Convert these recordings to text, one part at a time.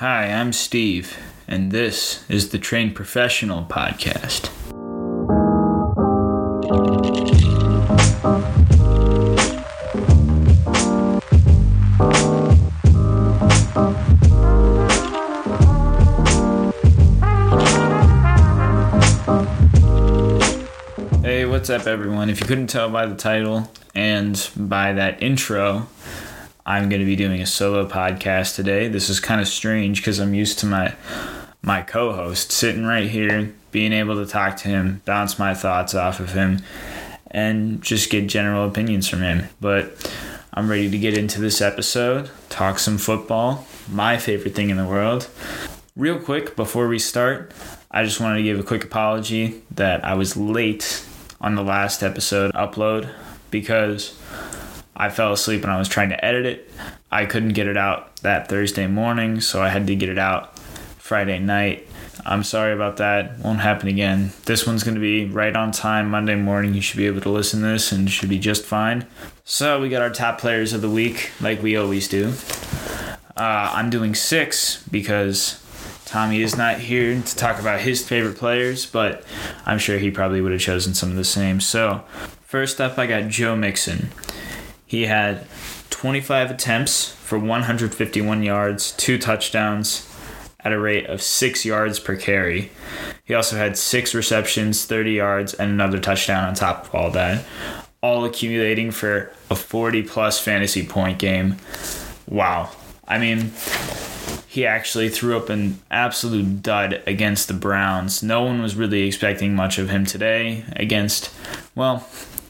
Hi, I'm Steve, and this is the Trained Professional Podcast. Hey, what's up, everyone? If you couldn't tell by the title and by that intro, I'm going to be doing a solo podcast today. This is kind of strange because I'm used to my my co-host sitting right here, being able to talk to him, bounce my thoughts off of him, and just get general opinions from him. But I'm ready to get into this episode, talk some football, my favorite thing in the world. Real quick before we start, I just wanted to give a quick apology that I was late on the last episode upload because I fell asleep when I was trying to edit it. I couldn't get it out that Thursday morning, so I had to get it out Friday night. I'm sorry about that. Won't happen again. This one's going to be right on time Monday morning. You should be able to listen to this and should be just fine. So, we got our top players of the week, like we always do. Uh, I'm doing six because Tommy is not here to talk about his favorite players, but I'm sure he probably would have chosen some of the same. So, first up, I got Joe Mixon. He had 25 attempts for 151 yards, two touchdowns at a rate of six yards per carry. He also had six receptions, 30 yards, and another touchdown on top of all that, all accumulating for a 40 plus fantasy point game. Wow. I mean, he actually threw up an absolute dud against the Browns. No one was really expecting much of him today against, well,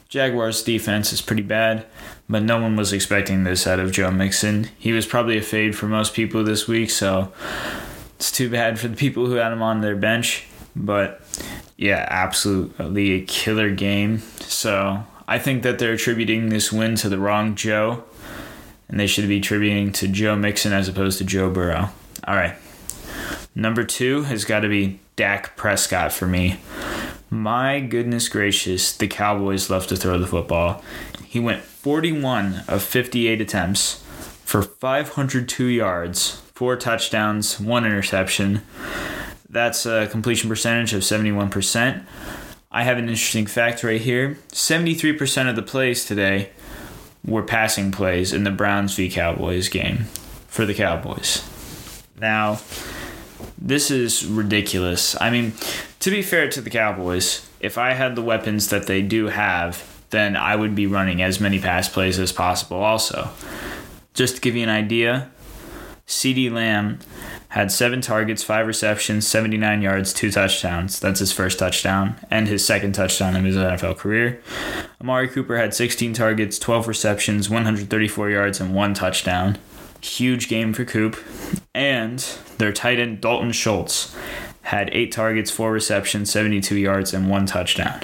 Jaguars' defense is pretty bad, but no one was expecting this out of Joe Mixon. He was probably a fade for most people this week, so it's too bad for the people who had him on their bench. But yeah, absolutely a killer game. So I think that they're attributing this win to the wrong Joe and they should be attributing to Joe Mixon as opposed to Joe Burrow. All right. Number two has got to be Dak Prescott for me. My goodness gracious, the Cowboys love to throw the football. He went 41 of 58 attempts for 502 yards, four touchdowns, one interception. That's a completion percentage of 71%. I have an interesting fact right here 73% of the plays today were passing plays in the Browns v Cowboys game for the Cowboys. Now, this is ridiculous. I mean, to be fair to the Cowboys, if I had the weapons that they do have, then I would be running as many pass plays as possible also. Just to give you an idea, CeeDee Lamb had seven targets, five receptions, 79 yards, two touchdowns. That's his first touchdown and his second touchdown of his NFL career. Amari Cooper had 16 targets, 12 receptions, 134 yards, and one touchdown. Huge game for Coop. And their tight end, Dalton Schultz, had eight targets, four receptions, 72 yards, and one touchdown.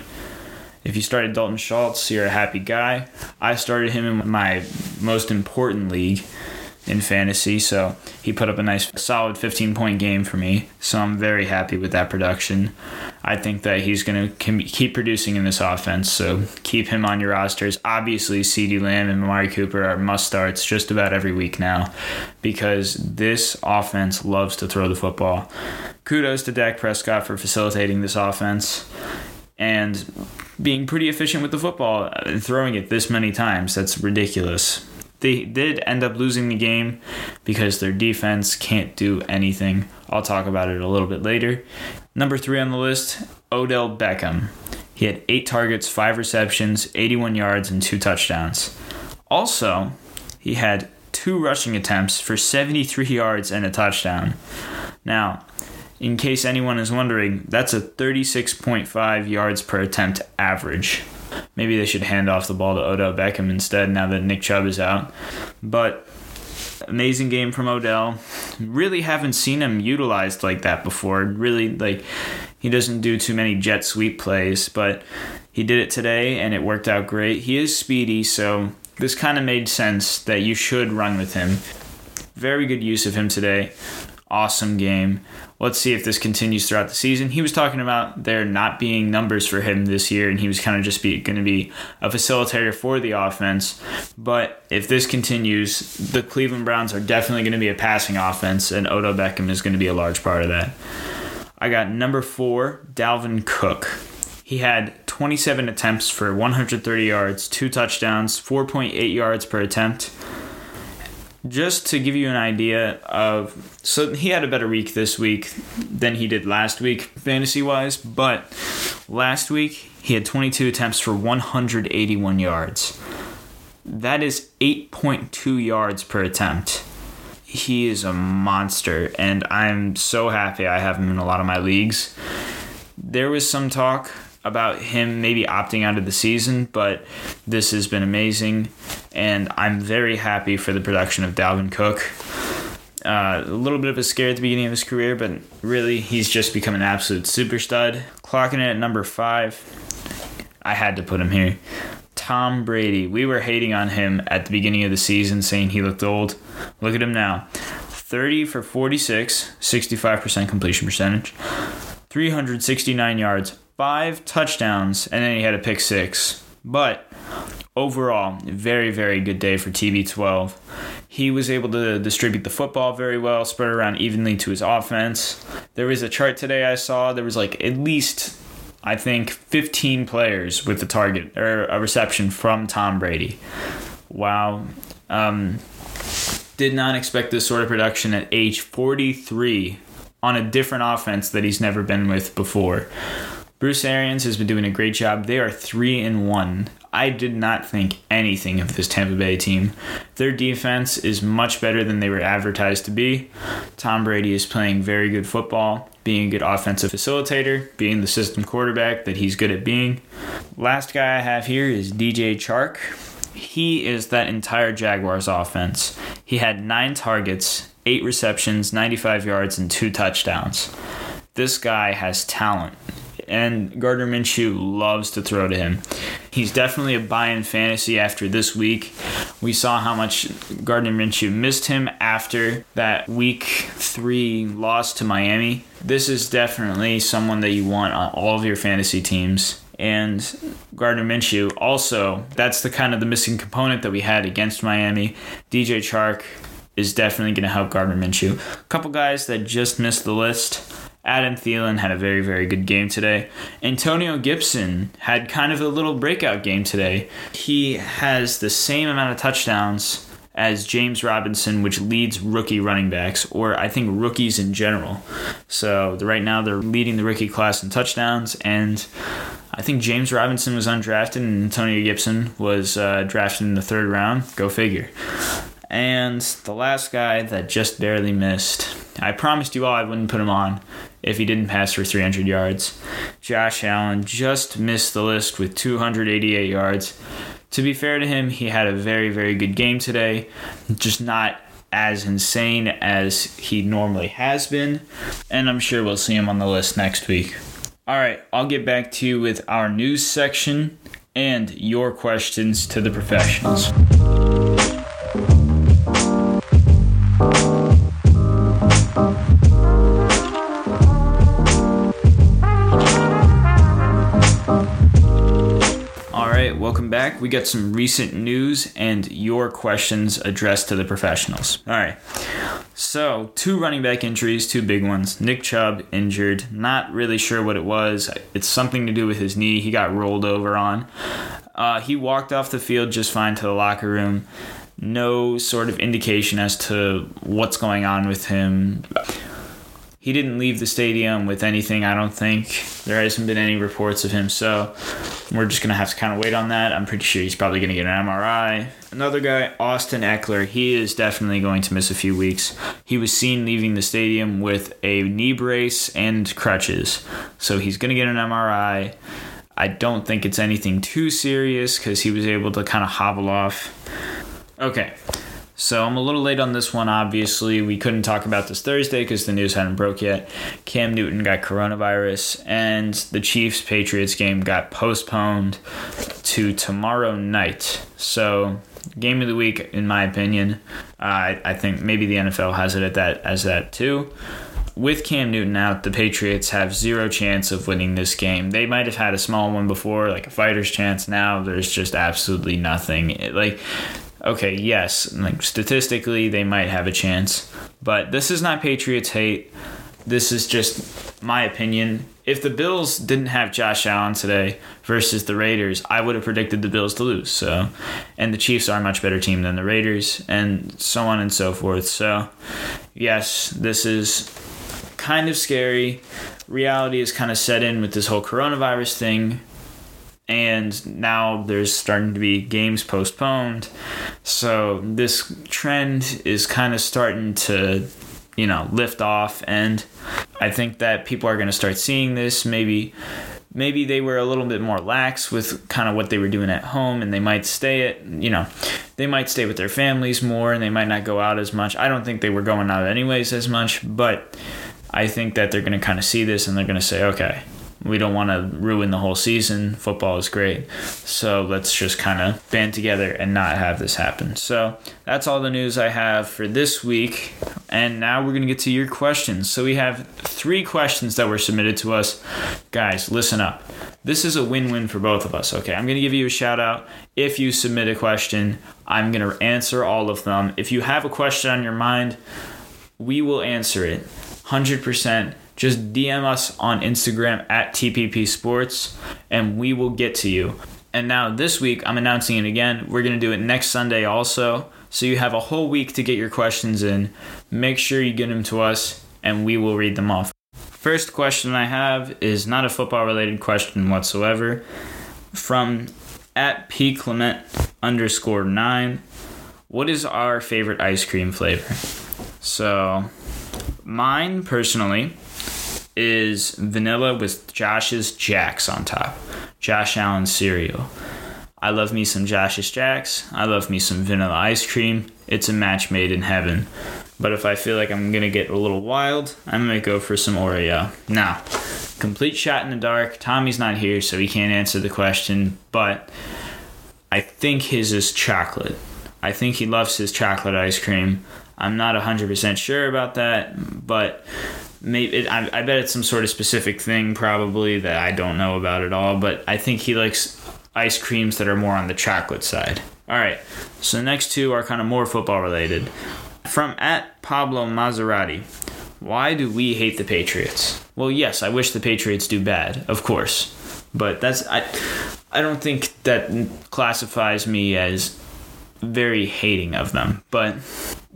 If you started Dalton Schultz, you're a happy guy. I started him in my most important league in fantasy. So he put up a nice, solid 15 point game for me. So I'm very happy with that production. I think that he's going to keep producing in this offense. So keep him on your rosters. Obviously, CeeDee Lamb and Amari Cooper are must starts just about every week now because this offense loves to throw the football. Kudos to Dak Prescott for facilitating this offense and being pretty efficient with the football and throwing it this many times. That's ridiculous. They did end up losing the game because their defense can't do anything. I'll talk about it a little bit later. Number three on the list, Odell Beckham. He had eight targets, five receptions, 81 yards, and two touchdowns. Also, he had two rushing attempts for 73 yards and a touchdown. Now, in case anyone is wondering, that's a 36.5 yards per attempt average. Maybe they should hand off the ball to Odell Beckham instead now that Nick Chubb is out. But amazing game from Odell. Really haven't seen him utilized like that before. Really, like, he doesn't do too many jet sweep plays, but he did it today and it worked out great. He is speedy, so this kind of made sense that you should run with him. Very good use of him today. awesome game. Let's see if this continues throughout the season. He was talking about there not being numbers for him this year, and he was kind of just going to be a facilitator for the offense. But if this continues, the Cleveland Browns are definitely going to be a passing offense, and Odell Beckham is going to be a large part of that. I got number four, Dalvin Cook. He had 27 attempts for 130 yards, two touchdowns, 4.8 yards per attempt just to give you an idea of so he had a better week this week than he did last week fantasy wise but last week he had 22 attempts for 181 yards. That is 8.2 yards per attempt. He is a monster and i'm so happy i have him in a lot of my leagues. There was some talk about him maybe opting out of the season, but this has been amazing, and I'm very happy for the production of Dalvin Cook. Uh, a little bit of a scare at the beginning of his career, but really he's just become an absolute super stud. Clocking it at number five, I had to put him here. Tom Brady. We were hating on him at the beginning of the season, saying he looked old. Look at him now 30 for 46, 65% completion percentage, 369 yards, five touchdowns, and then he had a pick six. But overall, very, very good day for TB12. He was able to distribute the football very well, spread around evenly to his offense. There was a chart today I saw, there was like at least, I think, 15 players with a target or a reception from Tom Brady. Wow. Um, did not expect this sort of production at age 43 on a different offense that he's never been with before. Bruce Arians has been doing a great job. They are three and one. I did not think anything of this Tampa Bay team. Their defense is much better than they were advertised to be. Tom Brady is playing very good football, being a good offensive facilitator, being the system quarterback that he's good at being. Last guy I have here is DJ Chark. He is that entire Jaguars offense. He had nine targets, eight receptions, 95 yards, and two touchdowns. This guy has talent and Gardner Minshew loves to throw to him. He's definitely a buy in fantasy after this week. We saw how much Gardner Minshew missed him after that week three loss to Miami. This is definitely someone that you want on all of your fantasy teams and Gardner Minshew. Also, that's the kind of the missing component that we had against Miami. DJ Chark is definitely going to help Gardner Minshew. A couple guys that just missed the list. Adam Thielen had a very, very good game today. Antonio Gibson had kind of a little breakout game today. He has the same amount of touchdowns as James Robinson, which leads rookie running backs, or I think rookies in general. So right now they're leading the rookie class in touchdowns, and I think James Robinson was undrafted and Antonio Gibson was uh, drafted in the third round. Go figure. And the last guy that just barely missed, I promised you all I wouldn't put him on if he didn't pass for 300 yards. Josh Allen just missed the list with 288 yards. To be fair to him, he had a very, very good game today, just not as insane as he normally has been, and I'm sure we'll see him on the list next week. All right, I'll get back to you with our news section and your questions to the professionals. Back. We got some recent news and your questions addressed to the professionals. All right. So, two running back injuries, two big ones. Nick Chubb injured. Not really sure what it was. It's something to do with his knee. He got rolled over on. Uh, he walked off the field just fine to the locker room. No sort of indication as to what's going on with him he didn't leave the stadium with anything, I don't think. There hasn't been any reports of him, so we're just to have to kind of wait on that. I'm pretty sure he's probably to get an MRI. Another guy, Austin Ekeler, he is definitely going to miss a few weeks. He was seen leaving the stadium with a knee brace and crutches, so he's to get an MRI. I don't think it's anything too serious because he was able to kind of hobble off. Okay, so I'm a little late on this one, obviously. We couldn't talk about this Thursday because the news hadn't broke yet. Cam Newton got coronavirus, and the Chiefs Patriots game got postponed to tomorrow night. So game of the week, in my opinion. Uh, I, I think maybe the NFL has it at that as that too. With Cam Newton out, the Patriots have zero chance of winning this game. They might have had a small one before, like a fighter's chance. Now there's just absolutely nothing. It, like, okay, yes, like statistically they might have a chance, but this is not Patriots hate. This is just my opinion if the Bills didn't have Josh Allen today versus the Raiders, I would have predicted the Bills to lose. So, and the Chiefs are a much better team than the Raiders, and so on and so forth. So, yes, this is kind of scary. Reality is kind of set in with this whole coronavirus thing. And now there's starting to be games postponed. So this trend is kind of starting to you know lift off and i think that people are going to start seeing this maybe maybe they were a little bit more lax with kind of what they were doing at home and they might stay at you know they might stay with their families more and they might not go out as much i don't think they were going out anyways as much but i think that they're going to kind of see this and they're going to say okay we don't want to ruin the whole season. Football is great. So let's just kind of band together and not have this happen. So that's all the news I have for this week. And now we're going to get to your questions. So we have three questions that were submitted to us. Guys, listen up. This is a win win for both of us, okay? I'm going to give you a shout out. If you submit a question, I'm going to answer all of them. If you have a question on your mind, we will answer it 100% just DM us on Instagram at TPP Sports and we will get to you. And now this week, I'm announcing it again. We're going to do it next Sunday also. So you have a whole week to get your questions in. Make sure you get them to us and we will read them off. First question I have is not a football related question whatsoever. From at P Clement underscore nine. What is our favorite ice cream flavor? So, mine personally is vanilla with Josh's Jacks on top. Josh Allen cereal. I love me some Josh's Jacks. I love me some vanilla ice cream. It's a match made in heaven. But if I feel like I'm gonna get a little wild, I'm gonna go for some Oreo. Now, complete shot in the dark. Tommy's not here, so he can't answer the question, but I think his is chocolate. I think he loves his chocolate ice cream. I'm not 100% sure about that, but maybe it, I, I bet it's some sort of specific thing probably that I don't know about at all. But I think he likes ice creams that are more on the chocolate side. All right, so the next two are kind of more football related. From at Pablo Maserati, why do we hate the Patriots? Well, yes, I wish the Patriots do bad, of course, but that's I. I don't think that classifies me as very hating of them. But,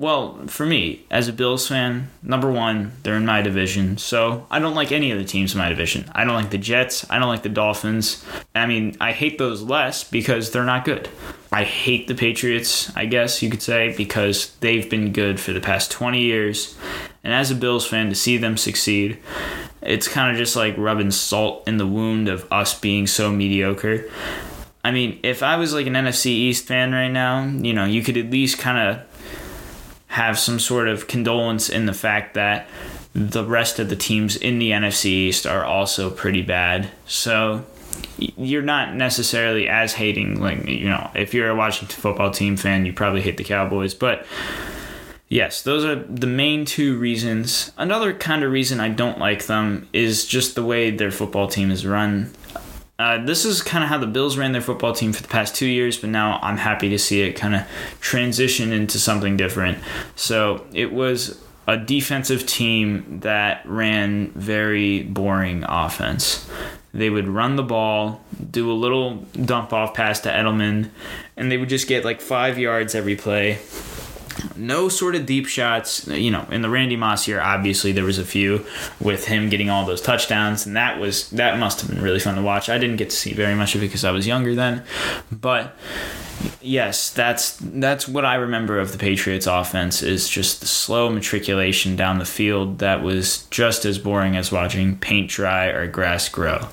well, for me, as a Bills fan, number one, they're in my division. So I don't like any of the teams in my division. I don't like the Jets. I don't like the Dolphins. I mean, I hate those less because they're not good. I hate the Patriots, I guess you could say, because they've been good for the past 20 years. And as a Bills fan, to see them succeed, it's kind of just like rubbing salt in the wound of us being so mediocre. I mean, if I was like an NFC East fan right now, you know, you could at least kind of have some sort of condolence in the fact that the rest of the teams in the NFC East are also pretty bad. So you're not necessarily as hating like you know if you're a Washington football team fan you probably hate the Cowboys but yes those are the main two reasons another kind of reason I don't like them is just the way their football team is run uh, this is kind of how the Bills ran their football team for the past two years, but now I'm happy to see it kind of transition into something different. So it was a defensive team that ran very boring offense. They would run the ball, do a little dump off pass to Edelman, and they would just get like five yards every play no sort of deep shots. You know, in the Randy Moss year, obviously there was a few with him getting all those touchdowns, and that was that must have been really fun to watch. I didn't get to see very much of it because I was younger then, but yes, that's that's what I remember of the Patriots offense is just the slow matriculation down the field that was just as boring as watching paint dry or grass grow.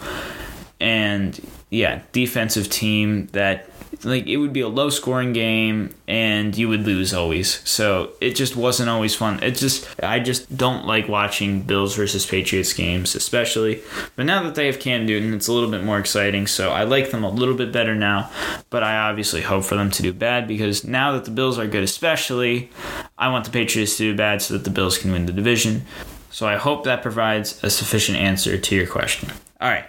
And yeah, defensive team that like it would be a low scoring game and you would lose always. So it just wasn't always fun. It just I just don't like watching Bills versus Patriots games, especially. But now that they have Cam Newton, it's a little bit more exciting. So I like them a little bit better now. But I obviously hope for them to do bad because now that the Bills are good, especially, I want the Patriots to do bad so that the Bills can win the division. So I hope that provides a sufficient answer to your question. All right.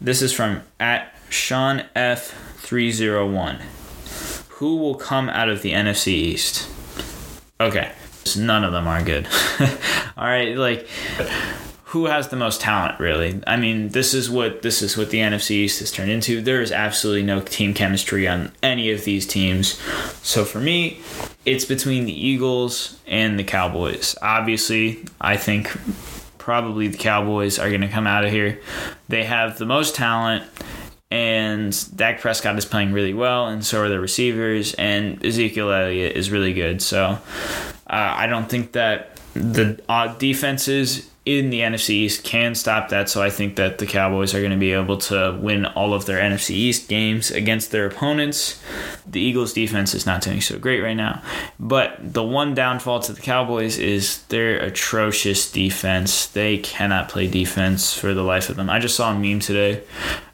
This is from at Sean F 301. Who will come out of the NFC East? Okay, none of them are good. All right, like who has the most talent really? I mean, this is what this is what the NFC East has turned into. There is absolutely no team chemistry on any of these teams. So for me, it's between the Eagles and the Cowboys. Obviously, I think probably the Cowboys are going to come out of here. They have the most talent and Dak Prescott is playing really well, and so are the receivers, and Ezekiel Elliott is really good. So uh, I don't think that the uh, defenses in the NFC East can stop that. So I think that the Cowboys are going to be able to win all of their NFC East games against their opponents. The Eagles' defense is not doing so great right now. But the one downfall to the Cowboys is their atrocious defense. They cannot play defense for the life of them. I just saw a meme today.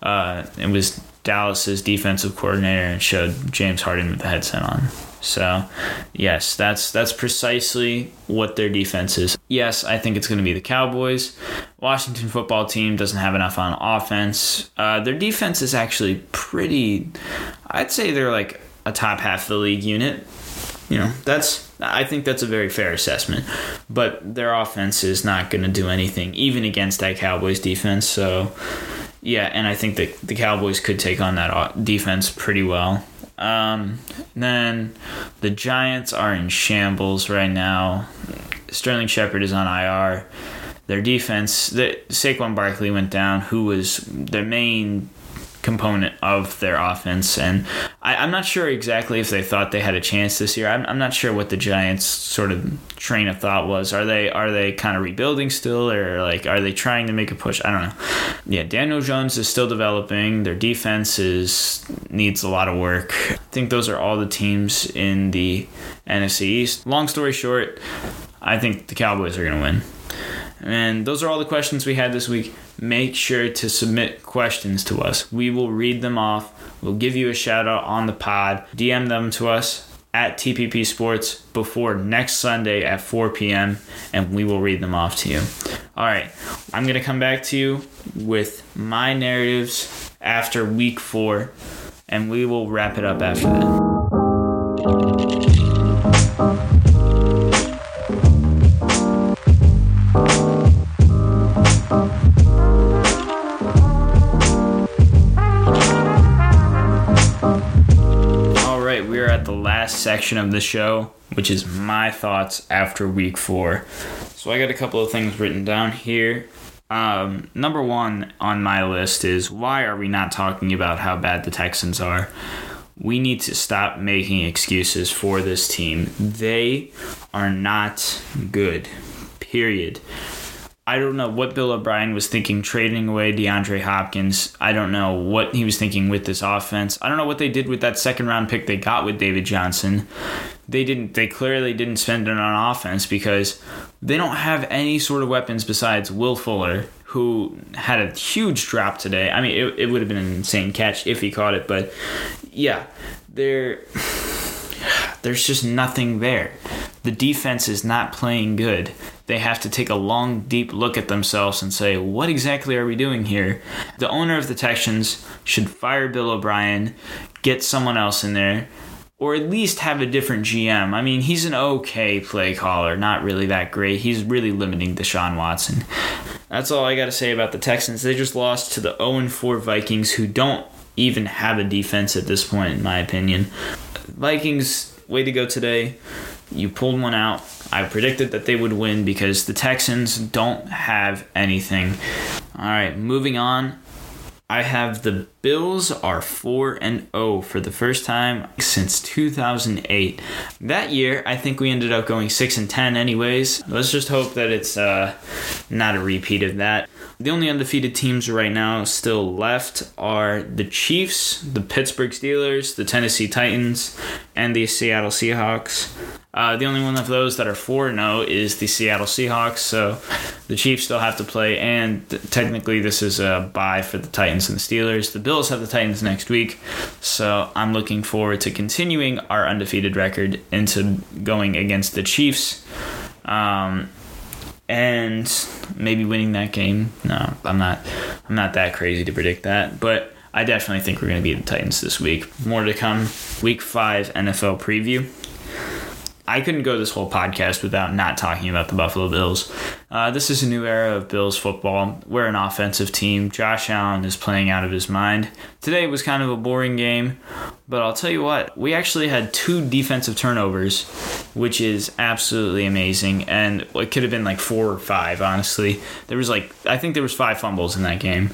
Uh, it was Dallas's defensive coordinator and showed James Harden with the headset on. So, yes, that's that's precisely what their defense is. Yes, I think it's going to be the Cowboys. Washington football team doesn't have enough on offense. Uh, their defense is actually pretty. I'd say they're like a top half of the league unit. You know, that's I think that's a very fair assessment. But their offense is not going to do anything, even against that Cowboys defense. So, yeah, and I think that the Cowboys could take on that defense pretty well. Um, then the Giants are in shambles right now. Sterling Shepard is on IR. Their defense, the, Saquon Barkley went down, who was their main component of their offense. And I, am not sure exactly if they thought they had a chance this year. I'm, I'm not sure what the Giants' sort of train of thought was. Are they are they kind of rebuilding still, or like are they trying to make a push? I don't know. Yeah, Daniel Jones is still developing. Their defense is needs a lot of work. I think those are all the teams in the NFC East. Long story short, I think the Cowboys are going to win. And those are all the questions we had this week. Make sure to submit questions to us. We will read them off. We'll give you a shout out on the pod. DM them to us at TPP Sports before next Sunday at 4 p.m. and we will read them off to you. All right, I'm going to come back to you with my narratives after week four and we will wrap it up after that. Section of the show, which is my thoughts after week four. So I got a couple of things written down here. Um, number one on my list is why are we not talking about how bad the Texans are? We need to stop making excuses for this team. They are not good. Period. I don't know what Bill O'Brien was thinking trading away DeAndre Hopkins. I don't know what he was thinking with this offense. I don't know what they did with that second round pick they got with David Johnson. They didn't they clearly didn't spend it on offense because they don't have any sort of weapons besides Will Fuller, who had a huge drop today. I mean, it, it would have been an insane catch if he caught it, but yeah, there there's just nothing there. The defense is not playing good they have to take a long, deep look at themselves and say, what exactly are we doing here? The owner of the Texans should fire Bill O'Brien, get someone else in there, or at least have a different GM. I mean, he's an okay play caller, not really that great. He's really limiting Deshaun Watson. That's all I got to say about the Texans. They just lost to the 0 4 Vikings, who don't even have a defense at this point, in my opinion. Vikings, way to go today. You pulled one out. I predicted that they would win because the Texans don't have anything. All right, moving on. I have the Bills are 4 and 0 for the first time since 2008. That year, I think we ended up going 6 and 10 anyways. Let's just hope that it's uh, not a repeat of that. The only undefeated teams right now still left are the Chiefs, the Pittsburgh Steelers, the Tennessee Titans, and the Seattle Seahawks. Uh, the only one of those that are 4 0 is the Seattle Seahawks, so the Chiefs still have to play, and th- technically, this is a bye for the Titans and the Steelers. The Bills have the Titans next week, so I'm looking forward to continuing our undefeated record into going against the Chiefs. Um, and maybe winning that game. No, I'm not. I'm not that crazy to predict that, but I definitely think we're going to beat the Titans this week. More to come. Week five NFL preview. I couldn't go this whole podcast without not talking about the Buffalo Bills. Uh, this is a new era of Bills football. We're an offensive team. Josh Allen is playing out of his mind. Today was kind of a boring game, but I'll tell you what, we actually had two defensive turnovers, which is absolutely amazing. And it could have been like four or five, honestly. There was like, I think there was five fumbles in that game.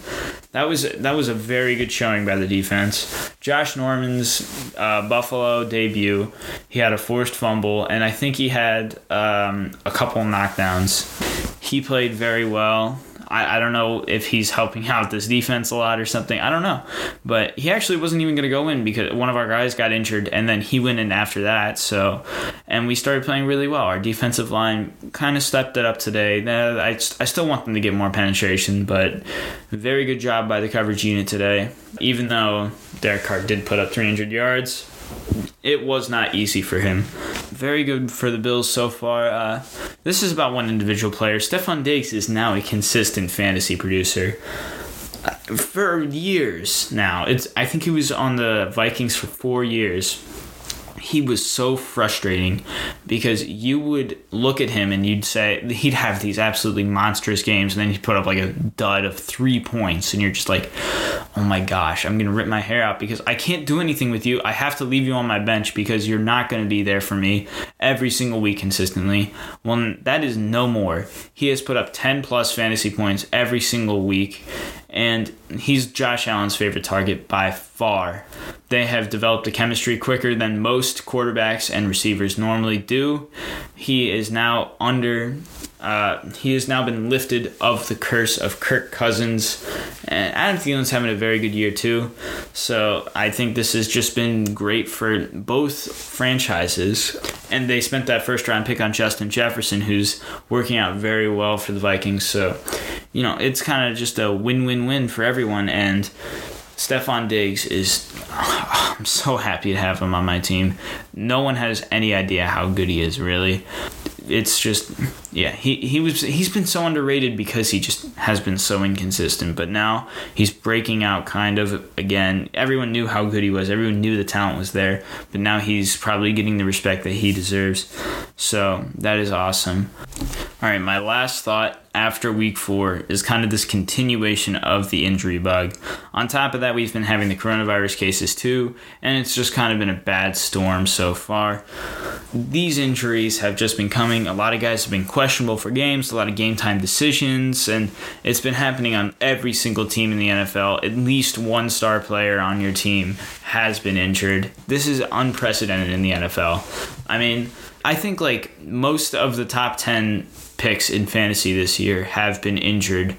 That was that was a very good showing by the defense. Josh Norman's uh, Buffalo debut, he had a forced fumble, and I think he had um, a couple knockdowns. He played very well. I, I don't know if he's helping out this defense a lot or something. I don't know. But he actually wasn't even going to go in because one of our guys got injured and then he went in after that. So, and we started playing really well. Our defensive line kind of stepped it up today. I, I still want them to get more penetration, but very good job by the coverage unit today. Even though Derek Carr did put up 300 yards, it was not easy for him. Very good for the Bills so far. Uh, this is about one individual player. Stefon Diggs is now a consistent fantasy producer. Uh, for years now, it's I think he was on the Vikings for four years he was so frustrating because you would look at him and you'd say he'd have these absolutely monstrous games and then he'd put up like a dud of three points and you're just like oh my gosh i'm gonna rip my hair out because i can't do anything with you. I have to leave you on my bench because you're not gonna be there for me every single week consistently. Well that is no more. He has put up 10 plus fantasy points every single week and he's Josh Allen's favorite target by far. They have developed a chemistry quicker than most quarterbacks and receivers normally do. He is now under. Uh, he has now been lifted of the curse of Kirk Cousins, and Adam Thielen's having a very good year too. So I think this has just been great for both franchises. And they spent that first round pick on Justin Jefferson, who's working out very well for the Vikings. So you know, it's kind of just a win-win-win for everyone. And Stefon Diggs is, I'm so happy to have him on my team. No one has any idea how good he is, really. It's just yeah he he was he's been so underrated because he just has been so inconsistent but now he's breaking out kind of again. Everyone knew how good he was. Everyone knew the talent was there but now he's probably getting the respect that he deserves. So that is awesome all right my last thought after week four is kind of this continuation of the injury bug on top of that we've been having the coronavirus cases too and it's just kind of been a bad storm so far these injuries have just been coming. A lot of guys have been questionable for games, a lot of game time decisions, and it's been happening on every single team in the NFL. At least one star player on your team has been injured. This is unprecedented in the NFL. I mean, I think like most of the top 10 picks in fantasy this year have been injured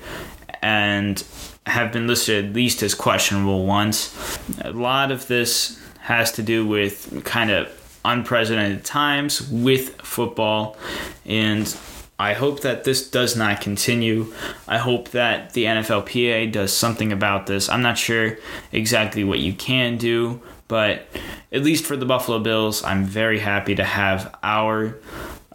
and have been listed at least as questionable once. A lot of this has to do with kind of unprecedented times with football. And I hope that this does not continue. I hope that the NFLPA does something about this. I'm not sure exactly what you can do, but at least for the Buffalo Bills, I'm very happy to have our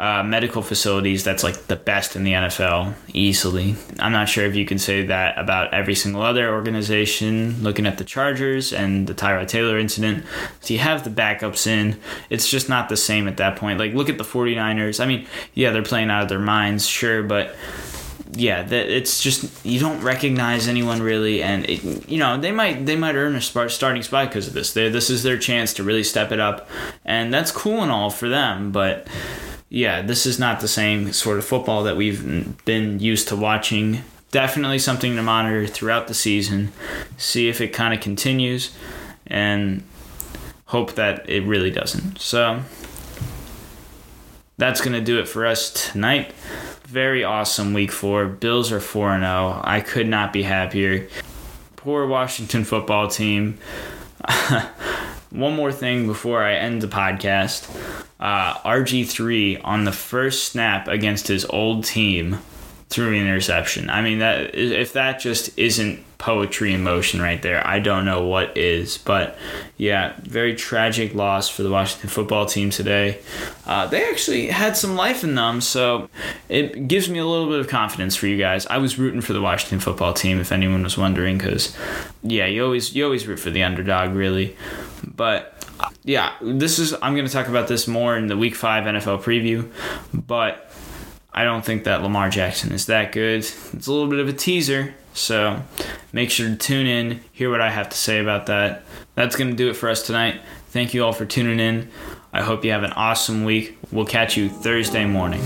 uh, medical facilities that's like the best in the NFL easily. I'm not sure if you can say that about every single other organization. Looking at the Chargers and the Tyrod Taylor incident, so you have the backups in. It's just not the same at that point. Like look at the 49ers. I mean, yeah, they're playing out of their minds, sure, but yeah, it's just you don't recognize anyone really, and it, you know they might they might earn a starting spot because of this. They, this is their chance to really step it up, and that's cool and all for them, but yeah, this is not the same sort of football that we've been used to watching definitely something to monitor throughout the season, see if it kind of continues, and hope that it really doesn't. So that's going to do it for us tonight. Very awesome week four. Bills are 4 0. I could not be happier. Poor Washington football team. One more thing before I end the podcast. Uh, RG3 on the first snap against his old team an interception. I mean that if that just isn't poetry in motion right there, I don't know what is. But yeah, very tragic loss for the Washington football team today. Uh, they actually had some life in them, so it gives me a little bit of confidence for you guys. I was rooting for the Washington football team, if anyone was wondering, because yeah, you always you always root for the underdog, really. But yeah, this is I'm going to talk about this more in the Week Five NFL preview, but I don't think that Lamar Jackson is that good. It's a little bit of a teaser, so make sure to tune in, hear what I have to say about that. That's going to do it for us tonight. Thank you all for tuning in. I hope you have an awesome week. We'll catch you Thursday morning.